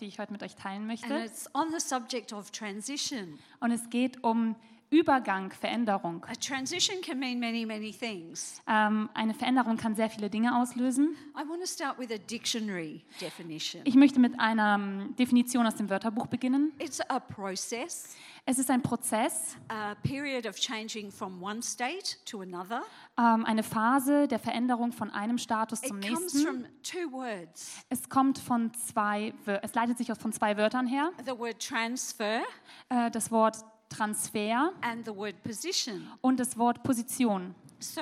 die ich heute mit euch teilen and möchte. it's on the subject of transition. Und es geht um Übergang, Veränderung. A transition can mean many, many things. Ähm, eine Veränderung kann sehr viele Dinge auslösen. I want to start with a dictionary definition. Ich möchte mit einer ähm, Definition aus dem Wörterbuch beginnen. It's a process, Es ist ein Prozess, a period of changing from one state to another. ähm, eine Phase der Veränderung von einem Status zum It comes nächsten. from two words Es kommt von zwei, es leitet sich aus von zwei Wörtern her. the word transfer Äh, das Wort Transfer and the word position. und das Wort Position. So,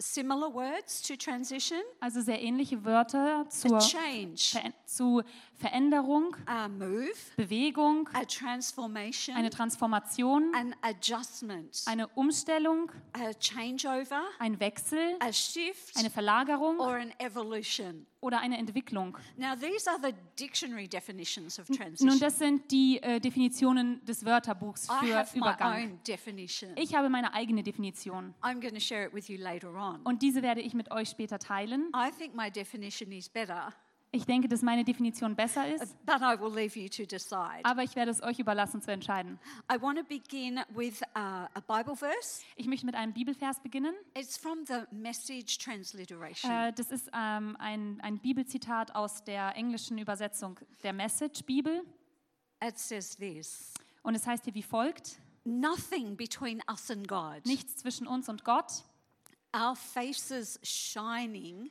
similar words to transition Also sehr ähnliche Wörter a zur change, Ver zu Veränderung, a move, Bewegung, a transformation, eine Transformation, an adjustment, eine Umstellung, a changeover, ein Wechsel, a shift, eine Verlagerung or an evolution. oder eine Entwicklung. Now, these are the dictionary definitions of Nun, das sind die äh, Definitionen des Wörterbuchs für Übergang. Ich habe meine eigene Definition On. und diese werde ich mit euch später teilen. I think my definition is better, Ich denke, dass meine Definition besser ist, but I will leave you to decide. aber ich werde es euch überlassen zu entscheiden. I want to begin with uh, a Bible verse. Ich möchte mit einem Bibelvers beginnen. It's from the Message Transliteration. Äh, das ist ähm, ein, ein Bibelzitat aus der englischen Übersetzung der Message-Bibel It says this und es heißt hier wie folgt: Nothing between us and God. Nichts zwischen uns und Gott, Our faces shining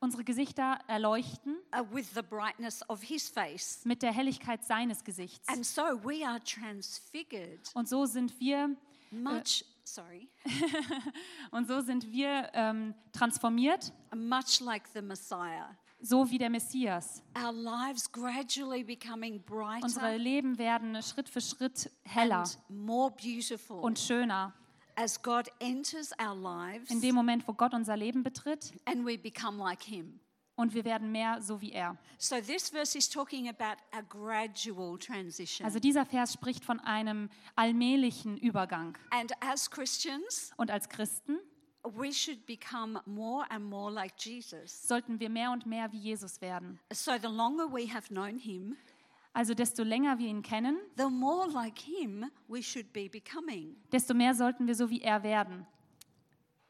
unsere Gesichter erleuchten uh, with the brightness of His face. mit der Helligkeit seines Gesichts. And so we are transfigured. Und so sind wir Much, sorry, und so sind wir ähm, transformiert, much like the Messiah. so wie der Messias. Our lives gradually becoming brighter Unsere Leben werden Schritt für Schritt heller and more beautiful und schöner. As God enters our lives In dem Moment, wo Gott unser Leben betritt and we become like Him. und wir werden mehr so wie er. So this verse is talking about a gradual transition. Also dieser Vers spricht von einem allmählichen Übergang. and as Christians, Und als Christen we should become more and more like Jesus. sollten wir mehr und mehr wie Jesus werden. So the longer we have known Him, Also desto länger wir ihn kennen, the more like Him we should be becoming. desto mehr sollten wir so wie er werden.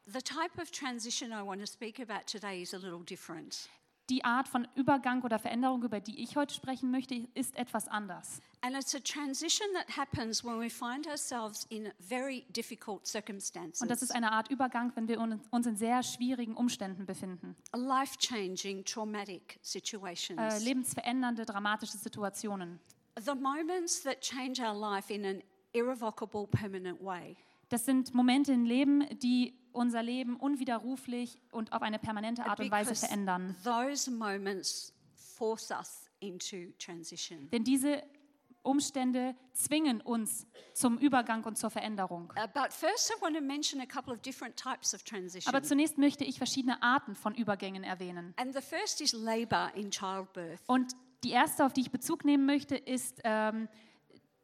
The type of transition I want to speak about today is a little different. Die Art von Übergang oder Veränderung, über die ich heute sprechen möchte, ist etwas anders. And it's a transition that happens when we find ourselves in very difficult circumstances, Und das ist eine Art Übergang, wenn wir un- uns in sehr schwierigen Umständen befinden. life changing, traumatic situations. Äh, lebensverändernde, dramatische Situationen. the moments that change our life in an irrevocable, permanent way. Das sind Momente im Leben, die unser Leben unwiderruflich und auf eine permanente Art und Weise verändern. those moments force us into transition. Denn diese Umstände zwingen uns zum Übergang und zur Veränderung. Uh, but first, I want to mention a couple of different types of transition. Aber zunächst möchte ich verschiedene Arten von Übergängen erwähnen. and the first is labor in childbirth. Und die erste, auf die ich Bezug nehmen möchte, ist, ähm,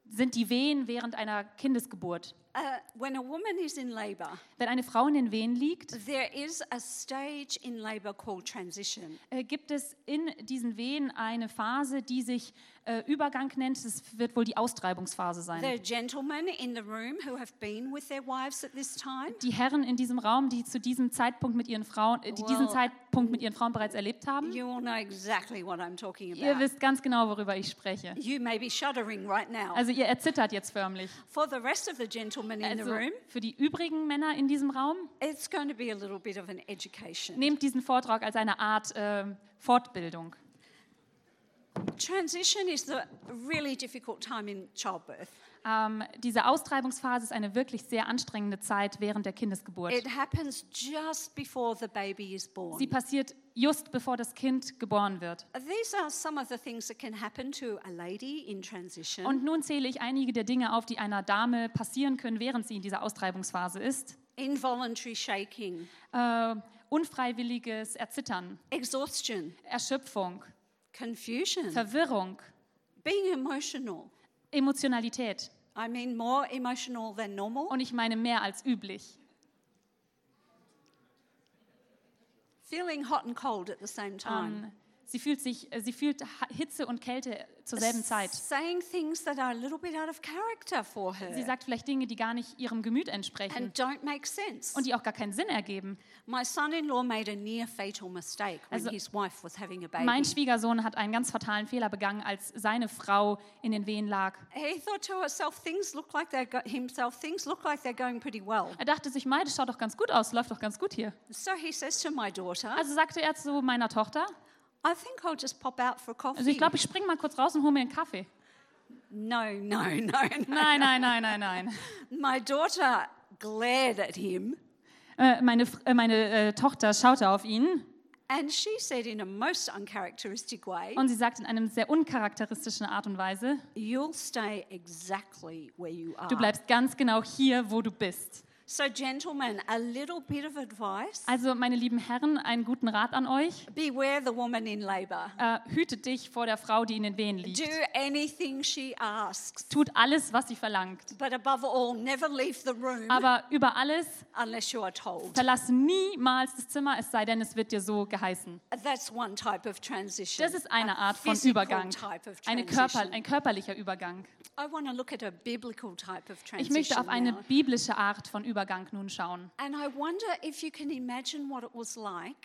sind die Wehen während einer Kindesgeburt. Uh, when a woman is in labor, Wenn eine Frau in den Wehen liegt, there is a stage in labor called transition. äh, gibt es in diesen Wehen eine Phase, die sich äh, Übergang nennt. Es wird wohl die Austreibungsphase sein. There are gentlemen in the room who have been with their wives at this time. Die Herren in diesem Raum, die zu diesem Zeitpunkt mit ihren Frauen, äh, die diesen Well, Zeitpunkt mit ihren Frauen bereits erlebt haben, You all know exactly what I'm talking ihr wisst ganz genau, worüber ich spreche. You may be shuddering right now. Also ihr erzittert jetzt förmlich. For the rest of the gentlemen in the Also room, für die übrigen Männer in diesem Raum, it's going to be a little bit of an education. nehmt diesen Vortrag als eine Art äh, Fortbildung. Transition is the really difficult time in childbirth. Ähm, diese Austreibungsphase ist eine wirklich sehr anstrengende Zeit während der Kindesgeburt. It happens just before the baby is born. Sie passiert just bevor das Kind geboren wird. These are some of the things that can happen to a lady in transition. Und nun zähle ich einige der Dinge auf, die einer Dame passieren können, während sie in dieser Austreibungsphase ist. Involuntary shaking, Äh, unfreiwilliges Erzittern, exhaustion, Erschöpfung, confusion, Verwirrung, being emotional. Emotionalität. I mean, more emotional than normal. Und ich meine mehr als üblich. Feeling hot and cold at the same time. Ähm, Sie fühlt, sich, äh, sie fühlt Hitze und Kälte zur selben Zeit. Saying things that are a little bit out of character for her Sie sagt vielleicht Dinge, die gar nicht ihrem Gemüt entsprechen and don't make sense. und die auch gar keinen Sinn ergeben. My son in law made a near fatal mistake when Also, his wife was having a baby. Mein Schwiegersohn hat einen ganz fatalen Fehler begangen, als seine Frau in den Wehen lag. He thought to herself, things look like they're go- himself, things look like they're going pretty well. Er dachte sich, Mai, das schaut doch ganz gut aus, läuft doch ganz gut hier. So he says to my daughter, Also sagte er zu meiner Tochter, I think I'll just pop out for coffee. also ich glaube, ich springe mal kurz raus und hole mir einen Kaffee. no, no, no, no. Nein, nein, nein, nein, nein. My daughter glared at him Äh, meine äh, meine äh, Tochter schaute auf ihn and she said in a most uncharacteristic way, und sie sagte in einem sehr uncharakteristischen Art und Weise, You'll stay exactly where you are. du bleibst ganz genau hier, wo du bist. So, gentlemen, a little bit of advice. Also, meine lieben Herren, einen guten Rat an euch. Beware the woman in labor. Äh, hütet dich vor der Frau, die in den Wehen liegt. Do anything she asks. Tut alles, was sie verlangt. But above all, never leave the room Aber über alles unless you are told. verlass niemals das Zimmer, es sei denn, es wird dir so geheißen. That's one type of transition. Das ist eine a Art von Übergang, Type of eine transition. Körper, ein körperlicher Übergang. I want to look at a biblical type of transition Ich möchte auf eine biblische Art von Übergang nun schauen. And I wonder if you can imagine what it was like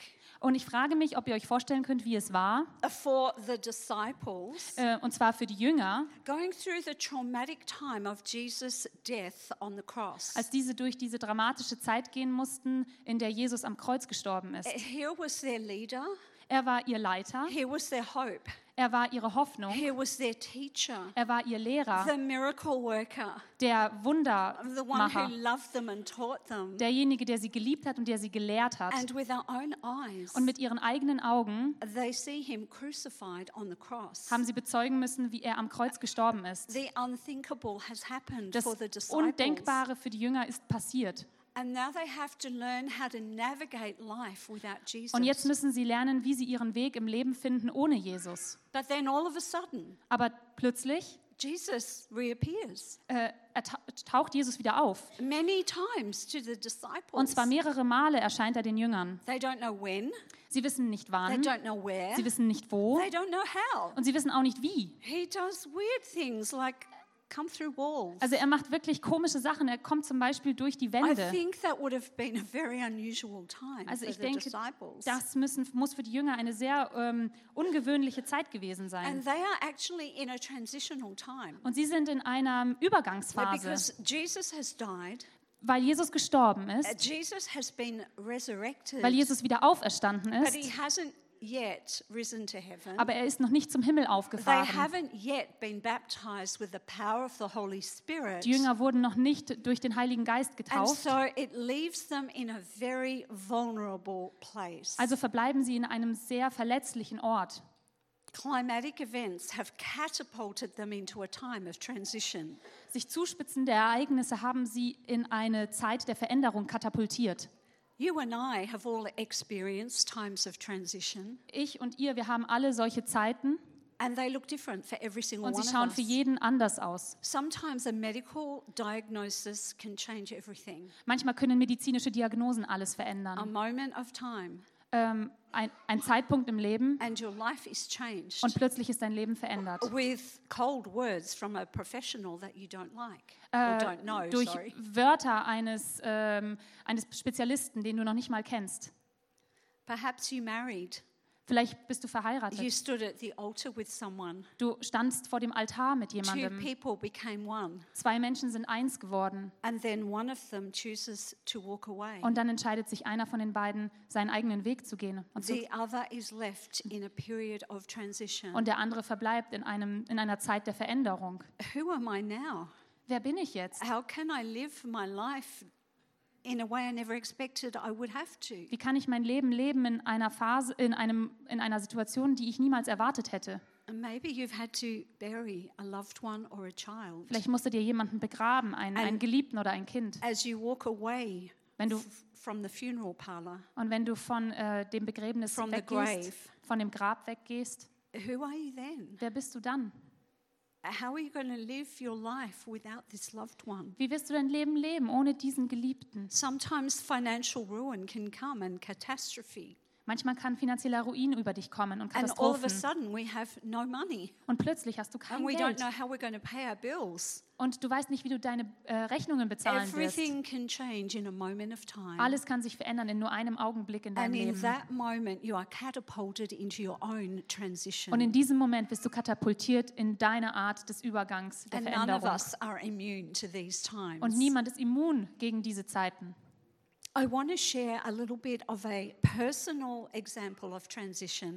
Und ich frage mich, ob ihr euch vorstellen könnt, wie es war, for the disciples äh, und zwar für die Jünger, going through the traumatic time of Jesus' death on the cross. als diese durch diese dramatische Zeit gehen mussten, in der Jesus am Kreuz gestorben ist. Their Er war ihr Leiter, here was their hope, er war ihre Hoffnung, here was their teacher, er war ihr Lehrer, the miracle worker, der the one who Wundermacher, loved them and taught them. derjenige, der sie geliebt hat und der sie gelehrt hat. And with our own eyes, Und mit ihren eigenen Augen they see him crucified on the cross. haben sie bezeugen müssen, wie er am Kreuz gestorben ist. The unthinkable has happened Das for the disciples. Undenkbare für die Jünger ist passiert. And now they have to learn how to navigate life without Jesus. Und jetzt müssen sie lernen, wie sie ihren Weg im Leben finden ohne Jesus. but then all of a sudden, Aber plötzlich Jesus reappears äh, er ta- taucht Jesus wieder auf. many times to the disciples. Und zwar mehrere Male erscheint er den Jüngern. They don't know when, Sie wissen nicht they wann, don't know where, sie wissen nicht wo they don't know how. und sie wissen auch nicht wie. He does weird things like. Also er macht wirklich komische Sachen. Er kommt zum Beispiel durch die I Wände. think that would have been a very unusual time Also ich denke, disciples. das müssen, muss für die Jünger eine sehr ähm, ungewöhnliche Zeit gewesen sein. And they are actually in a transitional time. Und sie sind in einer Übergangsphase, Because Jesus has died, weil Jesus gestorben uh, ist, resurrected, weil Jesus wieder auferstanden ist, hasn't yet risen to heaven. aber er ist noch nicht zum Himmel They aufgefahren. haven't yet been baptized with the power of the Holy Spirit. Die Jünger wurden noch nicht durch den Heiligen Geist And getauft. so it leaves them in a very vulnerable place. Also verbleiben sie in einem sehr verletzlichen Ort. Climatic events have catapulted them into a time of transition. Sich zuspitzende Ereignisse haben sie in eine Zeit der Veränderung katapultiert. You and I have all experienced times of transition, Ich und ihr, wir haben alle solche Zeiten and they look different for every single und one sie schauen für jeden anders aus. Sometimes a medical diagnosis can change everything. Manchmal können medizinische Diagnosen alles A verändern. moment of time, Ähm, ein, ein Zeitpunkt im Leben and your life is changed und plötzlich ist dein Leben verändert. with cold words from a professional that you don't like or Äh, know. durch sorry. Wörter eines, ähm, eines Spezialisten, den du noch nicht mal kennst. Perhaps you married. Vielleicht bist du You verheiratet. stood at the altar with someone. Du standst vor dem Altar mit Two jemandem. people became one, Zwei Menschen sind eins geworden. and then one of them chooses to walk away. Und dann entscheidet sich einer von den beiden, seinen eigenen Weg zu gehen. Und, The other is left in a period of transition. und der andere verbleibt in, einem, in einer Zeit der Veränderung. Who am I now? Wer bin ich jetzt? How can I live my life Wie kann ich mein Leben leben in einer Phase, in, einem, in einer Situation, die ich niemals erwartet hätte? And maybe you've had to bury a loved one or a child. Vielleicht musstet ihr jemanden begraben, einen, einen Geliebten oder ein Kind. As you walk away Wenn du, from the funeral parlor, und wenn du von äh, dem Begräbnis From the weggehst, grave. von dem Grab weggehst, who are you then? wer bist du dann? How are you going to live your life without this loved one? Wie wirst du dein Leben leben ohne diesen Geliebten? Sometimes financial ruin can come and catastrophe. Manchmal kann finanzieller Ruin über dich kommen und Katastrophen. no. Und plötzlich hast du kein Geld. know how we're going to pay our bills. Und du weißt nicht, wie du deine äh, Rechnungen bezahlen wirst. Everything can change in a moment of time. Alles kann sich verändern in nur einem Augenblick in deinem And in Leben. that moment, you are catapulted into your own transition. Und in diesem Moment bist du katapultiert in deine Art des Übergangs, der And Veränderung. Und niemand ist immun gegen diese Zeiten.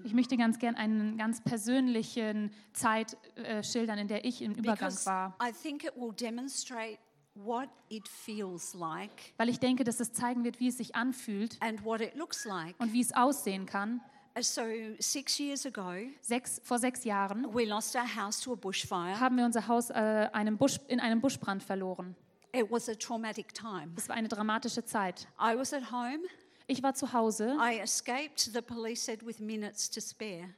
Ich möchte ganz gern einen ganz persönlichen Zeit äh, schildern, in der ich im Übergang because war. I think it will demonstrate what it feels like Weil ich denke, dass es zeigen wird, wie es sich anfühlt and what it looks like. und wie es aussehen kann. Uh, So, six years ago, Sechs, vor sechs Jahren we lost our house to a bushfire. haben wir unser Haus äh, einem Busch, in einem Buschbrand verloren. It was a traumatic time. Es war eine dramatische Zeit. I was at home. Ich war zu Hause. I escaped, the police said, with minutes to spare.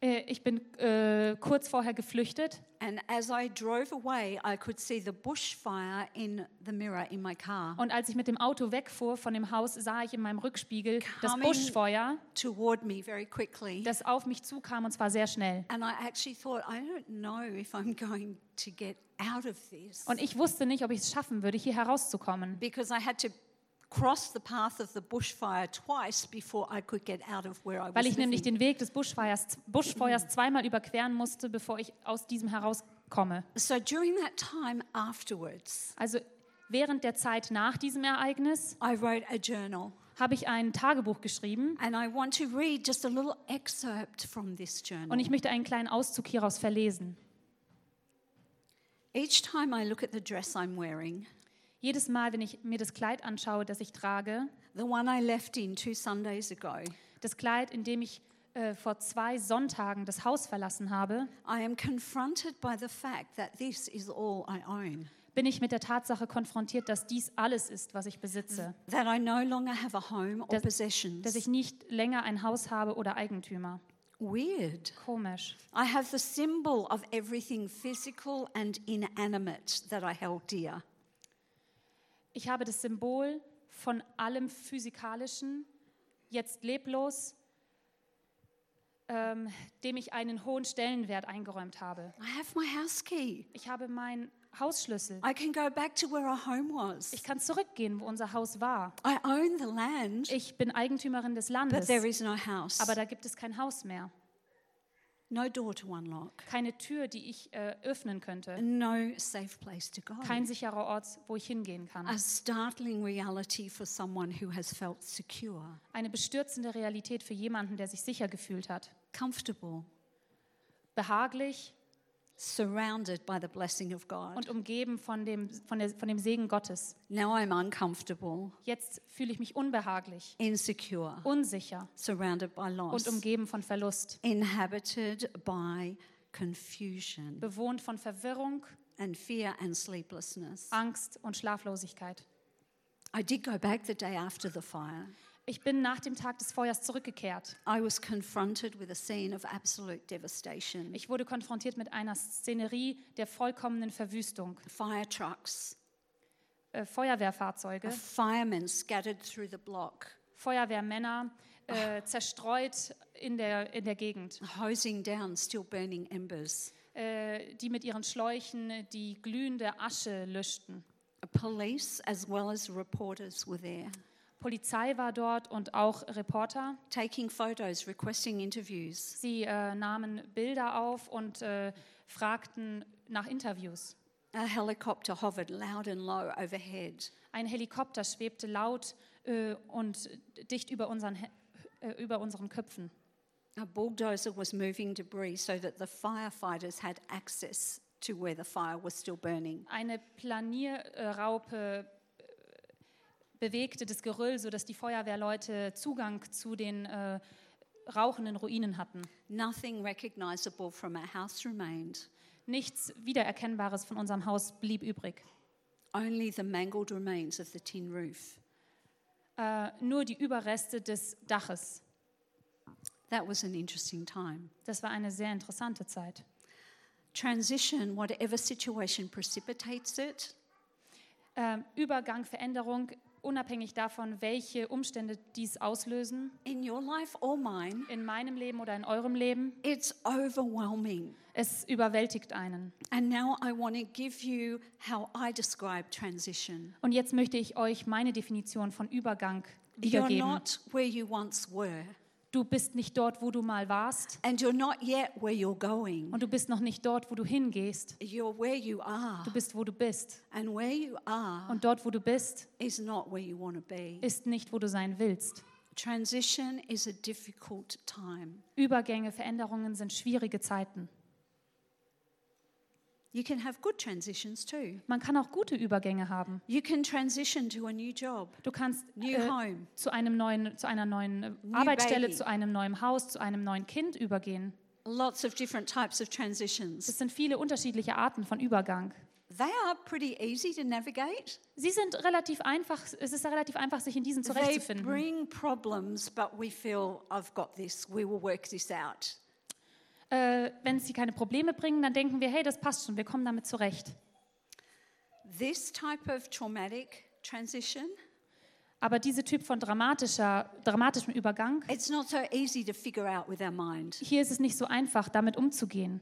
Äh, ich bin äh, kurz vorher geflüchtet. And as I drove away, I could see the bushfire in the mirror in my car Und als ich mit dem Auto wegfuhr von dem Haus, sah ich in meinem Rückspiegel das Buschfeuer, toward me very quickly. das auf mich zukam und zwar sehr schnell. And I actually thought, I don't know if I'm going to get out of this. Und ich wusste nicht, ob ich es schaffen würde, hier herauszukommen. Because I had to Weil ich nämlich den Weg des Buschfeuers, Buschfeuers zweimal überqueren musste, bevor ich aus diesem herauskomme. So during that time afterwards, Also während der Zeit nach diesem Ereignis I wrote a journal. habe ich ein Tagebuch geschrieben And I want to read just a little excerpt from this journal. und ich möchte einen kleinen Auszug hieraus verlesen. Each time I look at the dress I'm wearing, Jedes Mal, wenn ich mir das Kleid anschaue, das ich trage, the one I left in two Sundays ago, das Kleid, in dem ich äh, vor zwei Sonntagen das Haus verlassen habe, I am confronted by the fact that this is all I own. bin ich mit der Tatsache konfrontiert, dass dies alles ist, was ich besitze. That I no longer have a home or Das- possessions. Dass ich nicht länger ein Haus habe oder Eigentümer. Weird. Komisch. I have the symbol of everything physical and inanimate that I held dear. Ich habe das Symbol von allem Physikalischen, jetzt leblos, ähm, dem ich einen hohen Stellenwert eingeräumt habe. I have my house key. Ich habe meinen Hausschlüssel. I can go back to where our home was. Ich kann zurückgehen, wo unser Haus war. I own the land, Ich bin Eigentümerin des but Landes, there is no house. aber da gibt es kein Haus mehr. No door to unlock. Keine Tür, die ich äh, öffnen könnte. No safe place to go. Kein sicherer Ort, wo ich hingehen kann. A startling reality for someone who has felt secure, Eine bestürzende Realität für jemanden, der sich sicher gefühlt hat. comfortable, Behaglich surrounded by the blessing of God. und umgeben von dem, von, der, von dem Segen Gottes. Now I'm uncomfortable, Jetzt fühle ich mich unbehaglich, insecure, unsicher surrounded by und loss, umgeben von Verlust. inhabited by confusion Bewohnt von Verwirrung, and fear and sleeplessness. Angst und Schlaflosigkeit. I did go back the day after the fire. Ich bin nach dem Tag des Feuers zurückgekehrt. I was confronted with a scene of absolute devastation. Ich wurde konfrontiert mit einer Szenerie der vollkommenen Verwüstung. Fire trucks, Äh, Feuerwehrfahrzeuge, firemen scattered through the block, Feuerwehrmänner äh, zerstreut in der, in der Gegend, hosing down still burning embers. äh, die mit ihren Schläuchen die glühende Asche löschten. Police as well as reporters were there, Polizei war dort und auch Reporter. taking photos, requesting interviews. Sie äh, nahmen Bilder auf und äh, fragten nach Interviews. A helicopter hovered loud and low overhead. Ein Helikopter schwebte laut äh, und dicht über unseren, äh, über unseren Köpfen. A bulldozer was moving debris so that the firefighters had access to where the fire was still burning. Eine Planierraupe bewegte das Geröll, sodass die Feuerwehrleute Zugang zu den äh, rauchenden Ruinen hatten. Nothing recognizable from our house remained, Nichts Wiedererkennbares von unserem Haus blieb übrig. only the mangled remains of the tin roof. Äh, nur die Überreste des Daches. That was an interesting time. Das war eine sehr interessante Zeit. Transition, whatever situation precipitates it, Ähm, Übergang, Veränderung, unabhängig davon, welche Umstände dies auslösen, in your life or mine, in meinem Leben oder in eurem Leben, it's overwhelming. es überwältigt einen. And now I want to give you how I describe transition. Und jetzt möchte ich euch meine Definition von Übergang You're wiedergeben. not where you once were, Du bist nicht dort, wo du mal warst and you're not yet where you're going. und du bist noch nicht dort, wo du hingehst. You're where you are, Du bist, wo du bist. and where you are Und dort, wo du bist, is not where you want to be. ist nicht, wo du sein willst. Transition is a difficult time. Übergänge, Veränderungen sind schwierige Zeiten. You can have good transitions too. Man kann auch gute Übergänge haben. You can transition to a new job, Du kannst new äh, home, zu, einem neuen, zu einer neuen äh, New Arbeitsstelle, baby. zu einem neuen Haus, zu einem neuen Kind übergehen. lots of different types of Es transitions. sind viele unterschiedliche Arten von Übergang. They are pretty easy to navigate. Sie sind relativ einfach, es ist relativ einfach, sich in diesen They zurechtzufinden. bring problems, but we feel, I've got this, we will work this out. Äh, wenn sie keine Probleme bringen, dann denken wir, hey, das passt schon, wir kommen damit zurecht. This type of traumatic transition, Aber diese Typ von dramatischer, dramatischem Übergang, it's not so easy to figure out with our mind. hier ist es nicht so einfach, damit umzugehen.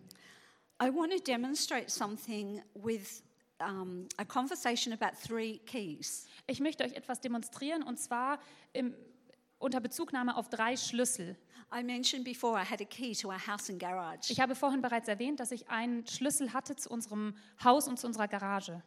I want to demonstrate something with um, a conversation about three keys. Ich möchte euch etwas demonstrieren und zwar im, unter Bezugnahme auf drei Schlüssel. Ich habe vorhin bereits erwähnt, dass ich einen Schlüssel hatte zu unserem Haus und zu unserer Garage.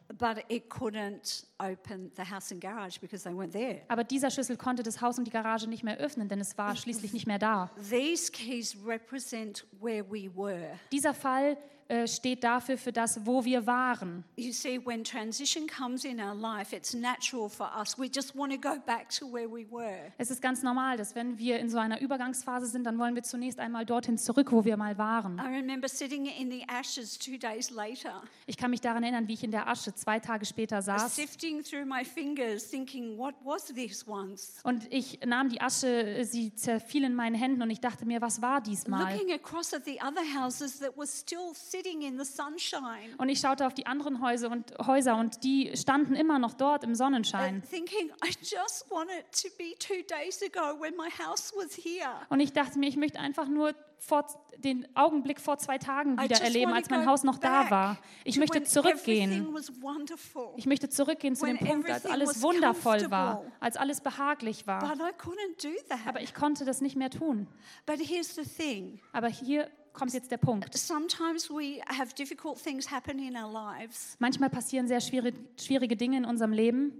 Aber dieser Schlüssel konnte das Haus und die Garage nicht mehr öffnen, denn es war schließlich nicht mehr da. These keys represent where we were. Dieser Fall äh, steht dafür für das, wo wir waren. You see, when transition comes in our life, it's natural for us. We just want to go back to where we were. Es ist ganz normal, dass wenn wir in so einer Übergangsphase sind, dann wollen wir zunächst einmal dorthin zurück, wo wir mal waren. I remember sitting in the ashes two days later, Ich kann mich daran erinnern, wie ich in der Asche zwei Tage später saß sifting through my fingers, thinking, what was this once? und ich nahm die Asche, sie zerfiel in meinen Händen und ich dachte mir, was war diesmal? Looking across at the other houses that were still sitting in the sunshine. Und ich schaute auf die anderen Häuser und, Häuser und die standen immer noch dort im and Sonnenschein. thinking, I just want it to be two days ago when my house was here. Und ich dachte mir, ich möchte einfach nur vor, den Augenblick vor zwei Tagen I wieder erleben, als mein go Haus noch da back war. Ich möchte zurückgehen. everything was wonderful. Ich möchte zurückgehen zu dem Punkt, als everything alles was wundervoll war, als alles behaglich war. But I couldn't do that. Aber ich konnte das nicht mehr tun. But here's the thing Aber hier kommt jetzt der Punkt. sometimes we have difficult things happen in our lives Manchmal passieren sehr schwierige, schwierige Dinge in unserem Leben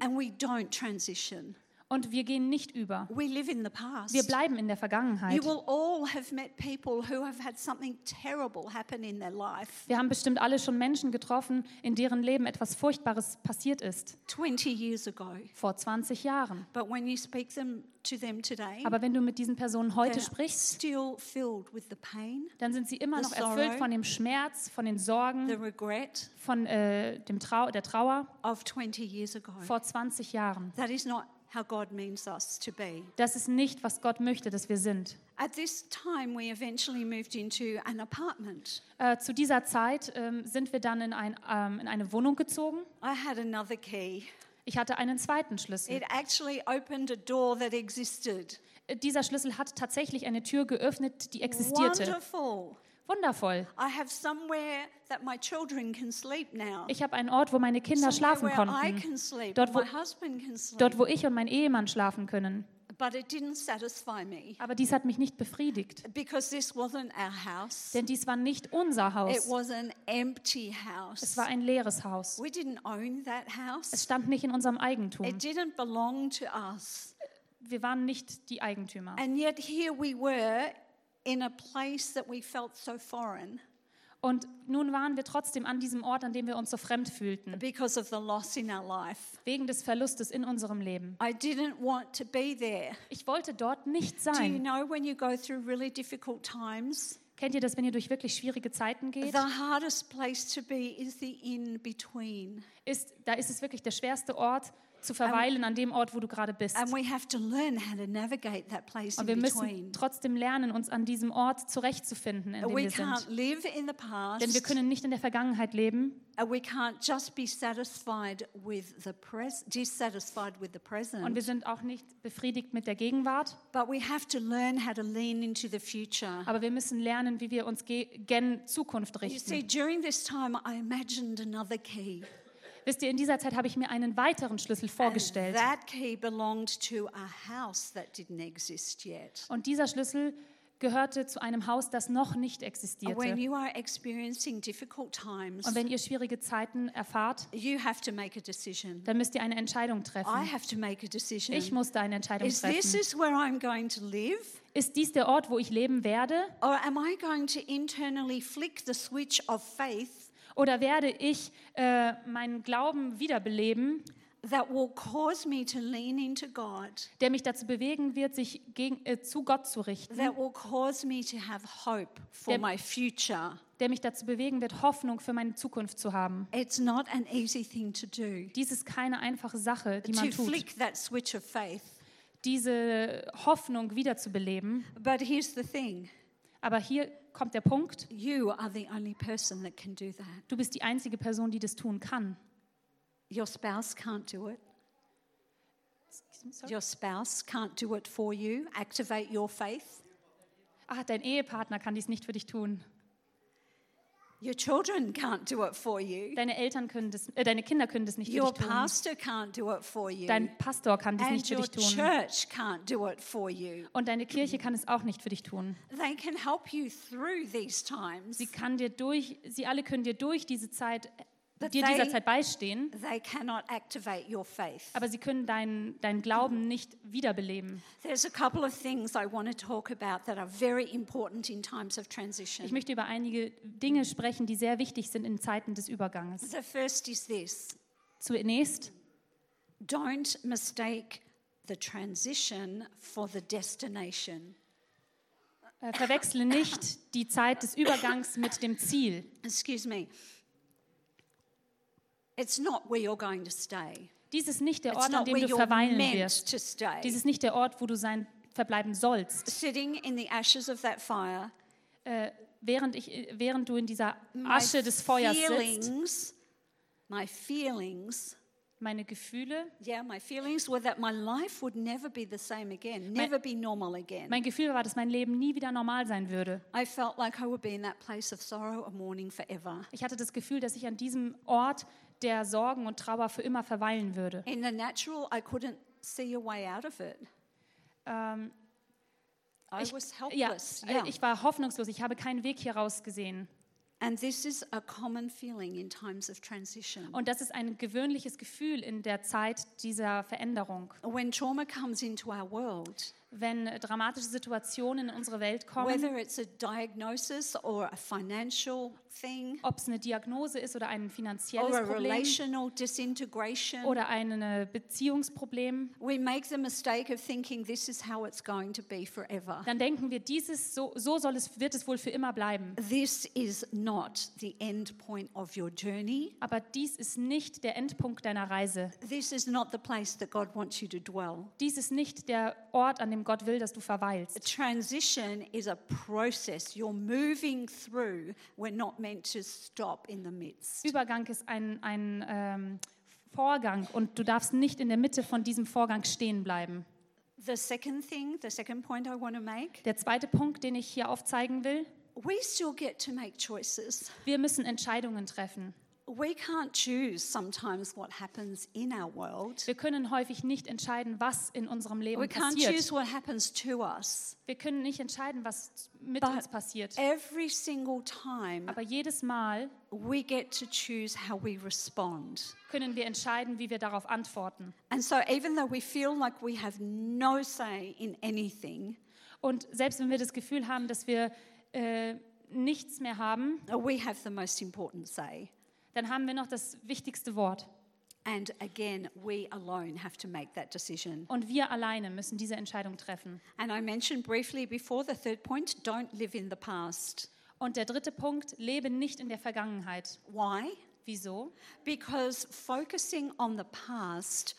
und wir gehen nicht über. We live in the past. Wir bleiben in der Vergangenheit. Wir haben bestimmt alle schon Menschen getroffen, in deren Leben etwas Furchtbares passiert ist, 20 years ago. vor 20 Jahren. But when you speak them to them today, Aber wenn du mit diesen Personen heute sprichst, still filled with the pain, dann sind sie immer noch erfüllt von dem Schmerz, von den Sorgen, von äh, dem Trau der Trauer of 20 years ago. vor 20 Jahren. That is not how God means us to be. Das ist nicht, was Gott möchte, dass wir sind. At this time, we eventually moved into an apartment. Äh, zu dieser Zeit ähm, sind wir dann in, ein, ähm, in eine Wohnung gezogen. I had another key. Ich hatte einen zweiten Schlüssel. It actually opened a door that existed. Dieser Schlüssel hat tatsächlich eine Tür geöffnet, die existierte. Wonderful. Wundervoll. I have somewhere that my children can sleep now. Ich habe einen Ort, wo meine Kinder schlafen konnten. Dort, or wo-. Dort, wo ich und mein Ehemann schlafen können. But it didn't satisfy me Aber dies hat mich nicht befriedigt. because this wasn't our house. Denn dies war nicht unser It Haus. was an empty Es war ein leeres Haus. We didn't own that Es stand nicht in unserem Eigentum. It didn't belong to us. Wir waren nicht die Eigentümer. In a place that we felt so foreign Und nun waren wir trotzdem an diesem Ort, an dem wir uns so fremd fühlten, because of the loss in our life. wegen des Verlustes in unserem Leben. I didn't want to be there. Ich wollte dort nicht Do you sein. know when you go through really difficult times? Kennt ihr das, wenn ihr durch wirklich schwierige Zeiten geht? The hardest place to be is the in between. Ist, da ist es wirklich der schwerste Ort, zu verweilen an dem Ort, wo du gerade bist. And we have to learn how to navigate that place Und wir müssen trotzdem lernen, uns an diesem Ort zurechtzufinden, in dem We wir can't sind. live in the past. Denn wir können nicht in der Vergangenheit leben und wir sind auch nicht befriedigt mit der Gegenwart. Aber wir müssen lernen, wie wir uns ge- gen Zukunft You see, richten. during this time, I imagined another key. Wisst ihr, in dieser Zeit habe ich mir einen weiteren Schlüssel vorgestellt. that key belonged to a house that didn't exist yet. Und dieser Schlüssel gehörte zu einem Haus, das noch nicht When existierte. you are experiencing difficult times, Und wenn ihr schwierige Zeiten erfahrt, you have to make a decision. dann müsst ihr eine Entscheidung treffen. have to make a decision. Ich musste eine Entscheidung Is this treffen. is where I'm going to live? Ist dies der Ort, wo ich leben werde? Or am I going to internally flick the switch of faith Oder werde ich äh, meinen Glauben wiederbeleben, that will cause me to lean into God, der mich dazu bewegen wird, sich gegen, äh, zu Gott zu richten, that will cause me to have hope for Der- my future? der mich dazu bewegen wird, Hoffnung für meine Zukunft zu haben? It's not an easy thing to do. Dies ist keine einfache Sache, die To man tut, flick that switch of faith. diese Hoffnung wiederzubeleben. But here's the thing Aber hier kommt der Punkt, you are the only person that can do that. du bist die einzige Person, die das tun kann. Your spouse can't do it. Your spouse can't do it for you. Activate your faith. Ah, dein Ehepartner kann dies nicht für dich tun. Your children can't do it for you. Deine Eltern können das, äh, deine Kinder können das nicht für Your dich tun. pastor can't do it for you. Dein Pastor kann dies And nicht für dich tun. church can't do it for you. Und deine Kirche kann es auch nicht für dich tun. They can help you through these times. Sie kann dir durch, sie alle können dir durch diese Zeit, dir dieser Zeit beistehen, They cannot activate your faith. aber sie können deinen dein Glauben nicht wiederbeleben. There's a couple of things I want to talk about that are very important in times of Ich transition. möchte über einige Dinge sprechen, die sehr wichtig sind in Zeiten des Überganges. The first is this Zunächst, don't mistake the transition for the destination. äh, verwechsle nicht die Zeit des Übergangs mit dem Ziel. Excuse me. It's not where you're going to stay. Dies ist nicht der Ort, an dem where du verweilen wirst. Dies ist nicht der Ort, wo du sein, verbleiben sollst. Sitting in the ashes of that fire, Äh, während, ich, während du in dieser Asche des Feuers sitzt, my feelings, meine Gefühle, yeah, my feelings were that my life would never be the same again, never be normal again. mein Gefühl war, dass mein Leben nie wieder normal sein würde. I felt like I would be in that place of sorrow and mourning forever. Ich hatte das Gefühl, dass ich an diesem Ort der Sorgen und Trauer für immer verweilen würde. In the natural, I couldn't see a way out of it. Ähm, I ich, was ja, helpless. äh, Yeah. ich war hoffnungslos. Ich habe keinen Weg hier raus gesehen. And this is a common feeling in times of transition. Und das ist ein gewöhnliches Gefühl in der Zeit dieser Veränderung. When trauma comes into our world, Wenn dramatische Situationen in unsere Welt kommen, whether it's a diagnosis or a financial ob es eine Diagnose ist oder ein finanzielles a Problem oder ein äh, Beziehungsproblem, we make the mistake of thinking this is how it's going to be forever. dann denken wir, dieses so, so soll es, wird es wohl für immer bleiben. This is not the end point of your journey. Aber dies ist nicht der Endpunkt deiner Reise. This is not the place that God wants you to dwell. Dies ist nicht der Ort, an dem Gott will, dass du verweilst. Transition is a process you're moving through. We're not Übergang ist ein, ein ähm, Vorgang und du darfst nicht in der Mitte von diesem Vorgang stehen bleiben. The second thing, the second point I want to make, Der zweite Punkt, den ich hier aufzeigen will, we still get to make choices. wir müssen Entscheidungen treffen. We can't choose sometimes what happens in our world. Wir können häufig nicht entscheiden, was in unserem Leben We can't passiert. choose what happens to us. Wir können nicht entscheiden, was mit But uns passiert. Every single time, Aber jedes Mal we get to choose how we respond. können wir entscheiden, wie wir darauf antworten. And so, even though we feel like we have no say in anything, Und selbst wenn wir das Gefühl haben, dass wir äh, nichts mehr haben, we have the most important say. Dann haben wir noch das wichtigste Wort. And again, we alone have to make that decision. Und wir alleine müssen diese Entscheidung treffen. And I mentioned briefly before the third point don't live in the past. Und der dritte Punkt, lebe nicht in der Vergangenheit. Why? Wieso? Because focusing on the past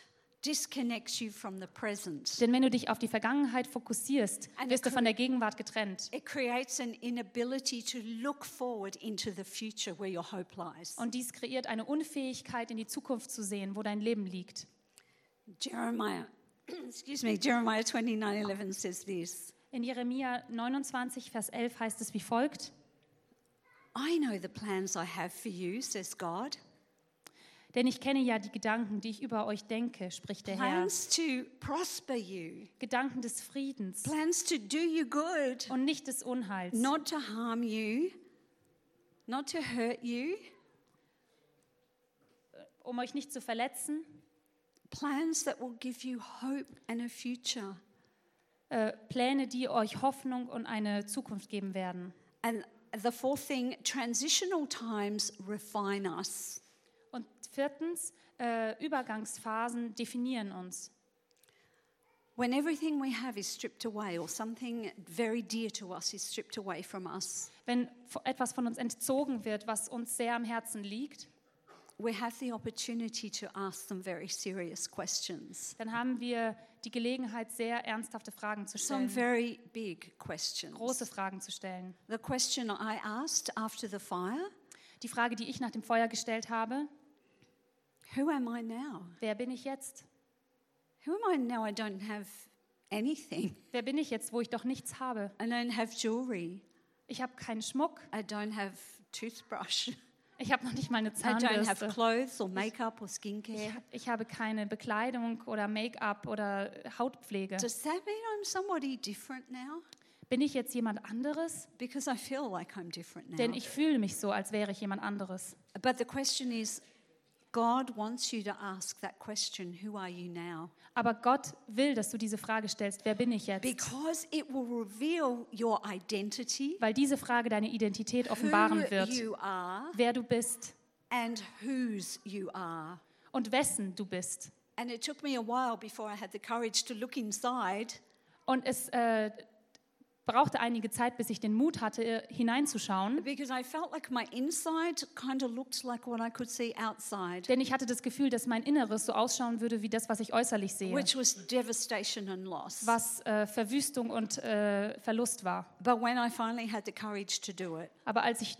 disconnects you from the present. Denn wenn du dich auf die Vergangenheit fokussierst, wirst du von der Gegenwart getrennt. It creates an inability to look forward into the future where your hope lies. Und dies kreiert eine Unfähigkeit, in die Zukunft zu sehen, wo dein Leben liegt. Jeremiah, excuse me, Jeremiah 29:11 says this. In Jeremia 29, Vers 11 heißt es wie folgt: I know the plans I have for you, says God. Denn ich kenne ja die Gedanken, die ich über euch denke, spricht der Herr. Plans to prosper you, Gedanken des Friedens plans to do you good, und nicht des Unheils, not to harm you, not to hurt you. um euch nicht zu verletzen, Plans that will give you hope and a future. äh, Pläne, die euch Hoffnung und eine Zukunft geben werden. And the fourth thing, transitional times refine us. Und viertens, äh, Übergangsphasen definieren uns. When everything we have is stripped away, or something very dear to us is stripped away from us, Wenn etwas von uns entzogen wird, was uns sehr am Herzen liegt, we have the opportunity to ask some very serious questions. dann haben wir die Gelegenheit, sehr ernsthafte Fragen zu Some stellen, very big questions. große Fragen zu stellen. The question I asked after the fire Die Frage, die ich nach dem Feuer gestellt habe, Who am I now? wer bin ich jetzt? Who am I now? I don't have anything. Wer bin ich jetzt, wo ich doch nichts habe? I don't have jewelry. Ich habe keinen Schmuck, I don't have toothbrush. ich habe noch nicht mal eine I don't have Zahnbürste. clothes or makeup or Ich, skincare. hab- ich habe keine Bekleidung oder Make-up oder Hautpflege. Does that mean I'm somebody different now? Bin ich jetzt jemand anderes? Because I feel like I'm different now. Denn ich fühle mich so, als wäre ich jemand anderes. But the question is God wants you to ask that question Who are you now? Aber Gott will, dass du diese Frage stellst, wer bin ich jetzt? Because it will reveal your identity, Weil diese Frage deine Identität offenbaren who wird, you are, wer du bist and whose you are. und wessen du bist. And it took me a while before I had the courage to look inside Und es äh, brauchte einige Zeit, bis ich den Mut hatte, hineinzuschauen. because I felt like my inside kind of looked like what I could see outside, Denn ich hatte das Gefühl, dass mein Inneres so ausschauen würde wie das, was ich äußerlich sehe. which was devastation and loss. Was äh, Verwüstung und äh, Verlust war. But when I finally had the courage to do it, Aber als ich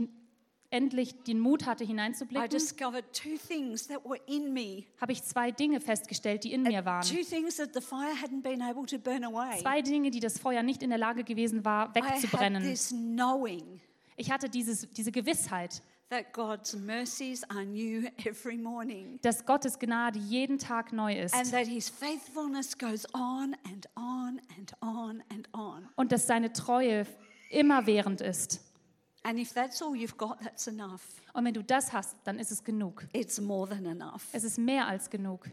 endlich den Mut hatte, hineinzublicken, habe ich zwei Dinge festgestellt, die in mir waren. Zwei Dinge, die das Feuer nicht in der Lage gewesen war, wegzubrennen. Ich hatte dieses, diese Gewissheit, dass Gottes Gnade jeden Tag neu ist und dass seine Treue immerwährend ist. And if that's all you've got, that's enough. Und wenn du das hast, dann ist es genug. It's more than enough. Es ist mehr als genug.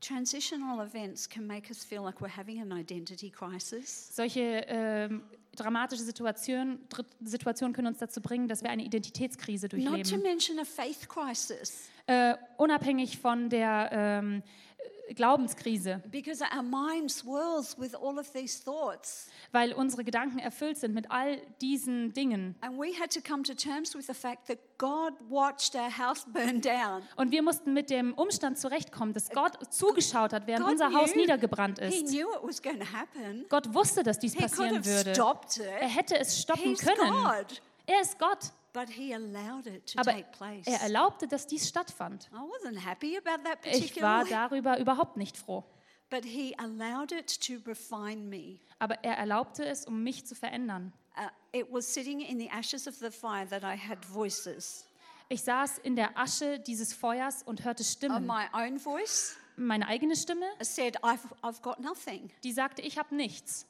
Transitional events can make us feel like we're having an identity crisis. Solche ähm, dramatische Situationen, Situationen können uns dazu bringen, dass wir eine Identitätskrise Not to durchleben. mention a faith crisis, Äh, unabhängig von der ähm, Glaubenskrise, because our mind swirls with all of these thoughts. weil unsere Gedanken erfüllt sind mit all diesen Dingen. And we had to come to terms with the fact that God watched our house burn down. Und wir mussten mit dem Umstand zurechtkommen, dass Gott zugeschaut hat, während God unser Haus knew- niedergebrannt He ist. knew it was going to happen. Gott wusste, dass dies He could passieren have würde. stopped Er hätte es stoppen He's können. God. Er ist Gott. but He allowed it to Aber take place. er erlaubte, dass dies stattfand. I wasn't happy about that Ich war darüber überhaupt nicht froh. but He allowed it to refine me. Aber er erlaubte es, um mich zu verändern. Uh. Ich saß in der Asche dieses Feuers und hörte Stimmen. Meine eigene Stimme, die sagte, ich habe nichts.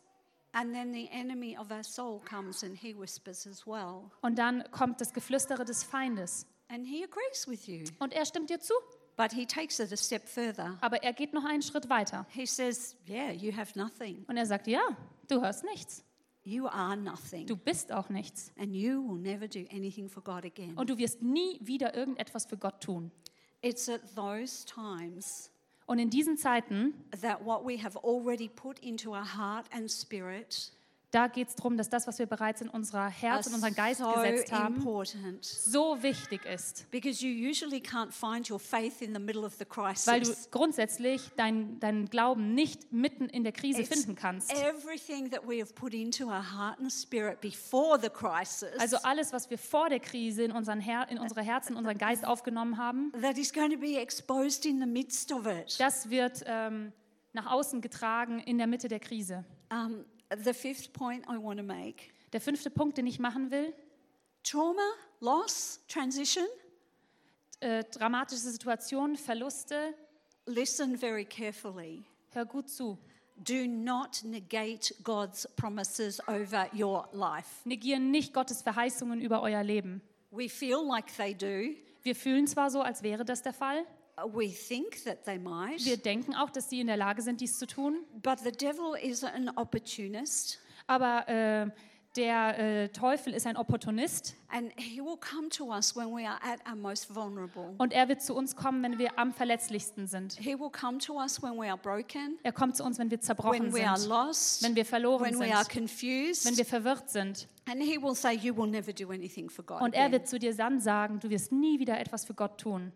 And then the enemy of our soul comes and he whispers as well. Und dann kommt das Geflüstere des Feindes. And he agrees with you. Und er stimmt dir zu, But he takes it a step further. aber er geht noch einen Schritt weiter. He says, Yeah, you have nothing. Und er sagt, ja, du hörst nichts. You are nothing. Du bist auch nichts. And you will never do anything for God again. Und du wirst nie wieder irgendetwas für Gott tun. It's at those times Und in diesen Zeiten that what we have already put into our heart and spirit Da geht es darum, dass das, was wir bereits in unser Herz und unseren Geist so gesetzt haben, important so wichtig ist. Weil du grundsätzlich deinen dein Glauben nicht mitten in der Krise It's finden kannst. everything that we have put into our heart and spirit before the crisis Also alles, was wir vor der Krise in, unseren Her in unsere Herzen, in unseren Geist aufgenommen haben, that is going to be exposed in the midst of it. das wird ähm, nach außen getragen in der Mitte der Krise. Um, the fifth point I want to make Der fünfte Punkt, den ich machen will, trauma, loss, transition. äh, dramatische Situationen, Verluste, Listen very carefully. hör gut zu. Do not negate God's promises over your life. Negieren nicht Gottes Verheißungen über euer Leben. We feel like they do. Wir fühlen zwar so, als wäre das der Fall, We think that they might. wir denken auch, dass sie in der Lage sind, dies zu tun, But the devil is an opportunist aber äh, der äh, Teufel ist ein Opportunist and he will come to us when we are at our most vulnerable. und er wird zu uns kommen, wenn wir am verletzlichsten sind. He will come to us when we are broken, Er kommt zu uns, wenn wir zerbrochen when we are sind, lost, wenn wir verloren when we are sind, confused. wenn wir verwirrt sind. And he will say, You will never do anything for God. Und er again." wird zu dir dann sagen, du wirst nie wieder etwas für Gott tun.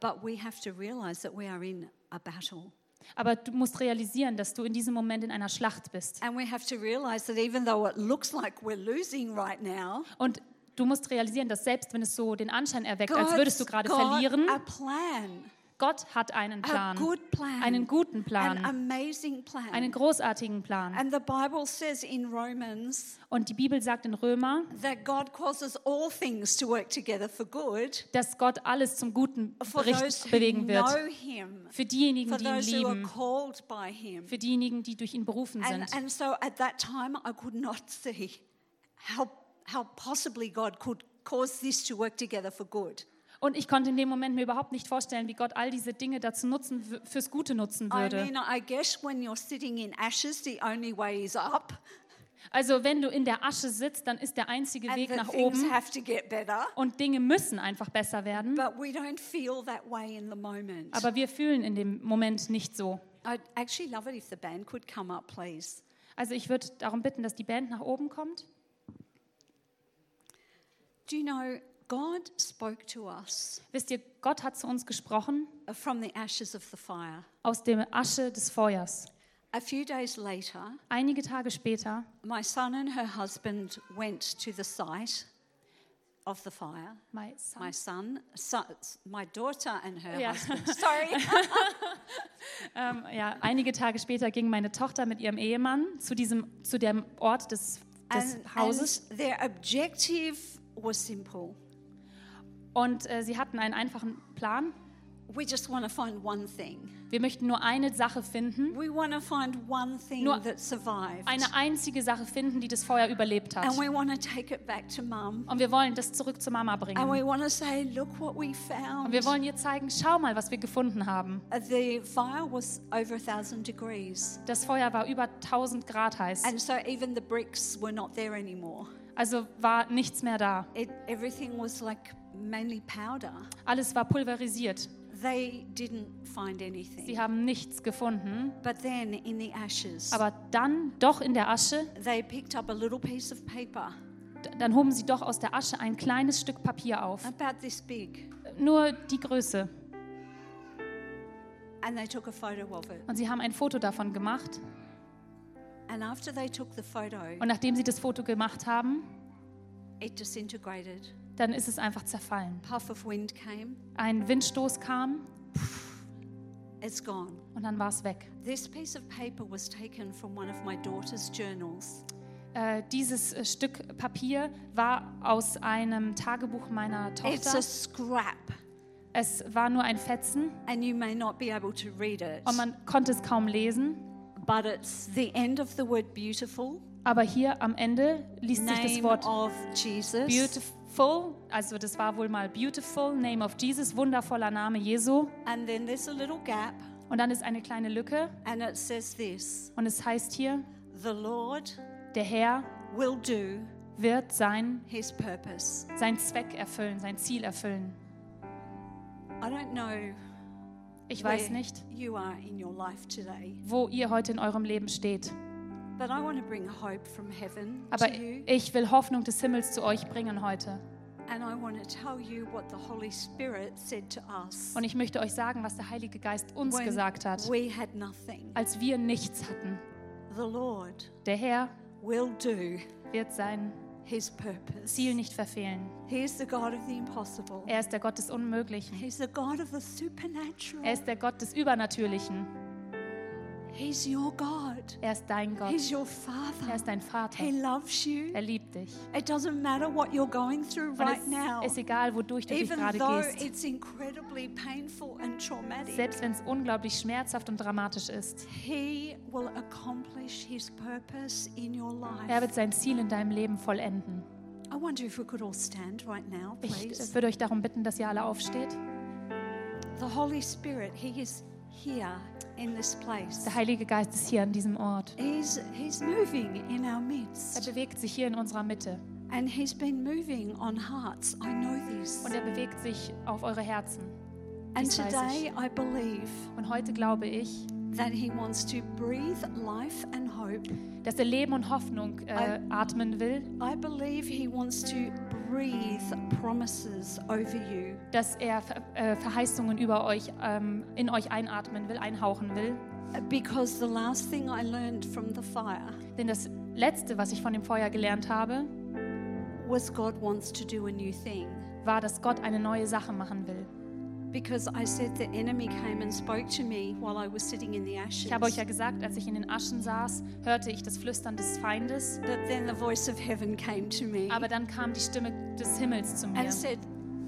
But we have to realize that we are in a battle. Aber du musst realisieren, dass du in diesem Moment in einer Schlacht bist. And we have to realize that even though it looks like we're losing right now, Und du musst realisieren, dass selbst wenn es so den Anschein erweckt, als würdest du gerade verlieren, a plan, Gott hat einen Plan, plan, einen guten an Plan, plan. einen großartigen Plan. and the Bible says in Romans Und die Bibel sagt in Römer, that God causes all things to work together for good dass Gott alles zum Guten bewegen wird. Him, Für diejenigen, die ihn lieben, für diejenigen, die durch ihn berufen And, sind. and so at that time, I could not see how, how possibly God could cause this to work together for good. Und ich konnte in dem Moment mir überhaupt nicht vorstellen, wie Gott all diese Dinge dazu nutzen, fürs Gute nutzen I würde. mean, I guess when you're sitting in ashes, the only way is up, Also wenn du in der Asche sitzt, dann ist der einzige Weg nach oben have to get better. und Dinge müssen einfach besser werden. But we don't feel that way in the moment. Aber wir fühlen in dem Moment nicht so. Up. Also ich würde darum bitten, dass die Band nach oben kommt. Do you know, God spoke to us Wisst ihr, Gott hat zu uns gesprochen from the ashes of the fire. aus der Asche des Feuers. A few days later, Einige Tage später, my son and her husband went to the site of the fire. my son, My son, so, my daughter and her Ja. husband. Sorry. ähm, ja, einige Tage später ging meine Tochter mit ihrem Ehemann zu diesem, zu dem Ort des, des and, Hauses and their objective was simple. Und äh, sie hatten einen einfachen Plan. We just want to find one thing. Wir möchten nur eine Sache finden, We want to find one thing Nur that survived. eine einzige Sache finden, die das Feuer überlebt hat. And we want to take it back to mum. Und wir wollen das zurück zu Mama And bringen. we want to say, look what we found. Und wir wollen ihr zeigen, schau mal, was wir gefunden haben. Uh, The fire was over a thousand degrees. Das Feuer war über 1000 Grad heiß. And so even the bricks were not there anymore. Also war nichts mehr da. It, everything was like mainly powder. Alles war pulverisiert. They didn't find Sie anything. haben nichts gefunden. But then in the ashes, Aber dann, doch in der Asche, they picked up a little piece of paper dann hoben sie doch aus der Asche ein kleines Stück Papier auf. about this big. Nur die Größe. And they took a photo of it. Und sie haben ein Foto davon gemacht. Und nachdem sie das Foto gemacht haben, it disintegrated. dann ist es einfach zerfallen. Puff of wind came, Ein Windstoß kam it's gone. und dann war es weg. This piece of paper was taken from one of my daughter's journals. Äh, dieses äh, Stück Papier war aus einem Tagebuch meiner It's a Tochter. scrap, Es war nur ein Fetzen and you may not be able to read it, und man konnte es kaum lesen. But it's the end of the word beautiful, Aber hier am Ende liest sich das name Wort of Jesus, beautiful, also das war wohl mal beautiful, name of Jesus, wundervoller Name Jesu. and then there's a little gap, Und dann ist eine kleine Lücke. And it says this. Und es heißt hier, The Lord der Herr will do wird sein, his purpose. sein Zweck erfüllen, sein Ziel erfüllen. I don't know Ich weiß nicht, you are in your life today, wo ihr heute in eurem Leben steht. But I want to bring hope from heaven Aber ich will Hoffnung des Himmels zu euch bringen heute. And I want to tell you what the Holy Spirit said to us Und ich möchte euch sagen, was der Heilige Geist uns gesagt hat, we had nothing. als wir nichts hatten. The Lord Der Herr will do wird sein his purpose. Ziel nicht verfehlen. He is the God of the impossible. Er ist der Gott des Unmöglichen. He's the God of the supernatural. Er ist der Gott des Übernatürlichen. He's your God. Er ist dein Gott. He's your Er Father. ist dein Vater. He loves you. Er liebt dich. It doesn't matter what you're going through right now. es ist egal, wodurch du dich Even gerade though gehst. it's incredibly painful and traumatic, Selbst wenn es unglaublich schmerzhaft und dramatisch ist. He will accomplish His purpose in your Er life. wird sein Ziel in deinem Leben vollenden. I wonder if we could all stand right now, Ich please. würde euch darum bitten, dass ihr alle aufsteht. The Holy Spirit, He is here in this place. Der Heilige Geist ist hier an diesem Ort. He's, he's moving in our Er midst. bewegt sich hier in unserer Mitte. And He's been moving on hearts. I know this. Und er bewegt sich auf eure Herzen. And today. I believe Und heute glaube ich, that He wants to breathe life and hope. dass er Leben und Hoffnung äh, atmen will, I believe He wants to breathe promises over you. dass er äh, Verheißungen über euch, ähm, in euch einatmen will, einhauchen will. Because the last thing I learned from the fire Denn das Letzte, was ich von dem Feuer gelernt habe, was God wants to do a new thing. war, dass Gott eine neue Sache machen will. Because I said the enemy came and spoke to me while I was sitting in the ashes. Ich habe euch ja gesagt, als ich in den Aschen saß, hörte ich das Flüstern des Feindes, But then the voice of heaven came to me aber dann kam die Stimme des Himmels zu mir and said,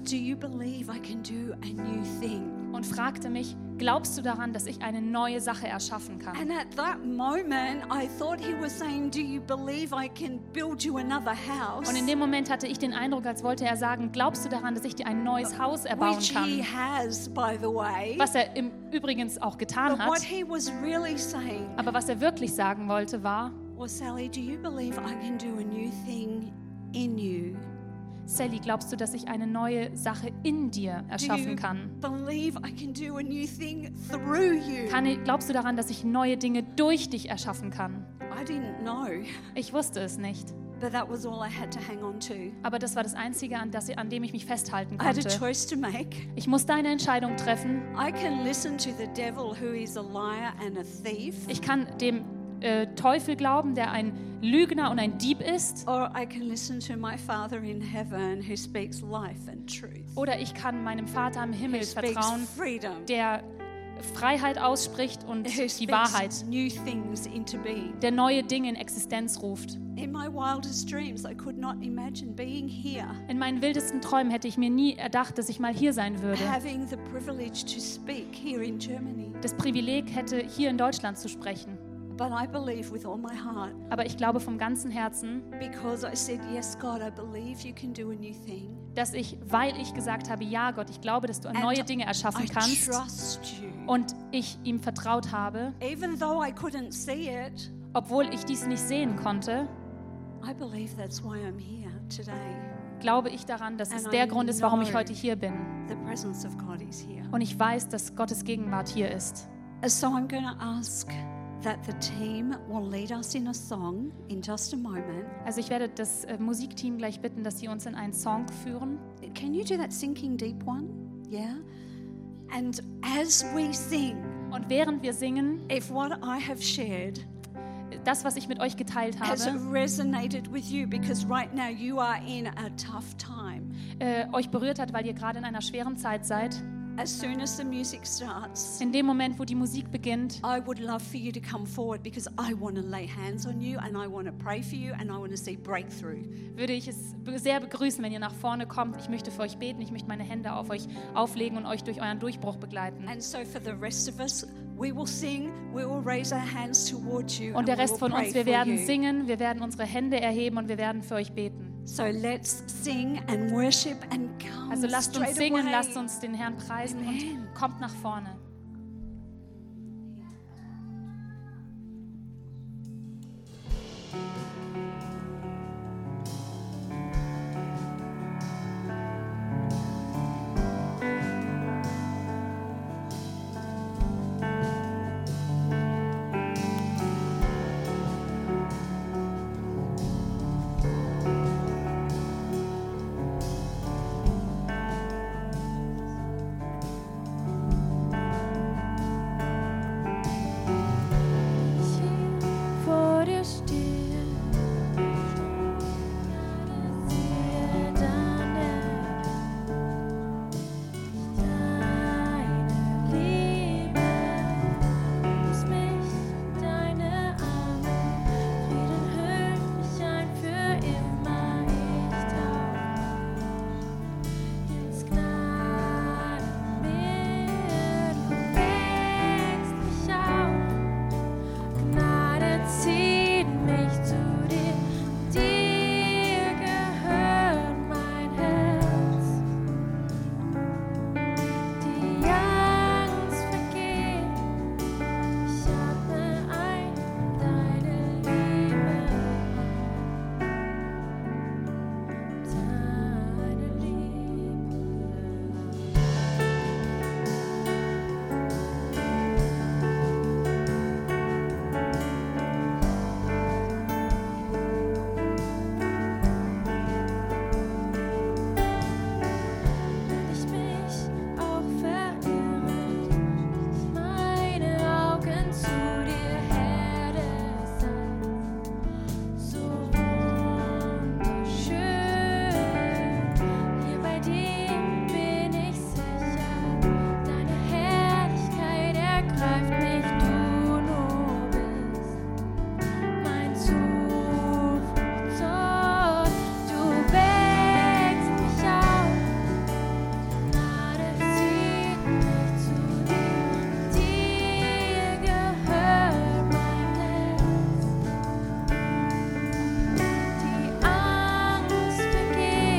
Do you believe I can do a new thing? Und fragte mich, glaubst du daran, dass ich eine neue Sache erschaffen kann? And at that moment, I thought he was saying, Do you believe I can build you another house? Und in dem Moment hatte ich den Eindruck, als wollte er sagen, glaubst du daran, dass ich dir ein neues Haus erbauen Which he kann? has, by the way. Was er im Übrigens auch getan But what hat. he was really saying Aber was er wirklich sagen wollte, war, was, Sally, do you believe I can do a new thing in you? Sally, glaubst du, dass ich eine neue Sache in dir erschaffen kann? Glaubst du daran, dass ich neue Dinge durch dich erschaffen kann? I didn't know, Ich wusste es nicht. but that was all I had to hang on to. Aber das war das Einzige, an, das, an dem ich mich festhalten I had a konnte. choice to make. Ich musste eine Entscheidung treffen. Ich kann dem äh, Teufel glauben, der ein Lügner und ein Dieb ist. Oder ich kann meinem Vater im Himmel vertrauen, der Freiheit ausspricht und die Wahrheit, der neue Dinge in Existenz ruft. In my wildest dreams, I could not imagine being here, In meinen wildesten Träumen hätte ich mir nie erdacht, dass ich mal hier sein würde. Das Privileg hätte, hier in Deutschland zu sprechen. But I believe with all my heart, Aber ich glaube vom ganzen Herzen, because I said, Yes, God, I believe you can do a new thing. dass ich, weil ich gesagt habe, ja Gott, ich glaube, dass du And neue Dinge erschaffen I kannst trust you. und ich ihm vertraut habe, Even though I couldn't see it, obwohl ich dies nicht sehen konnte, I believe that's why I'm here today. glaube ich daran, dass es der I Grund ist, warum ich heute hier bin. The presence of God is here. Und ich weiß, dass Gottes Gegenwart hier ist. So I'm going to ask that the team will lead us in a song in just a moment. Also ich werde das äh, Musikteam gleich bitten, dass sie uns in einen Song führen. Can you do that sinking deep one? Yeah? And as we sing, Und während wir singen, if what I have shared das, was ich mit euch geteilt has habe, resonated with you because right now you are in a tough time. äh, euch berührt hat, weil ihr gerade in einer schweren Zeit seid, As soon as the music starts, in dem Moment, wo die Musik beginnt, I would love for you to come forward because I want to lay hands on you and I want to pray for you and I want to see breakthrough. würde ich es sehr begrüßen, wenn ihr nach vorne kommt. Ich möchte für euch beten, ich möchte meine Hände auf euch auflegen und euch durch euren Durchbruch begleiten. And so for the rest of us, we will sing, we will raise our hands towards you. Und der Rest von uns, wir werden singen, wir werden unsere Hände erheben und wir werden für euch beten. So let's sing and worship and come Also lasst uns singen, away. lasst uns den Herrn preisen Amen. und kommt nach vorne.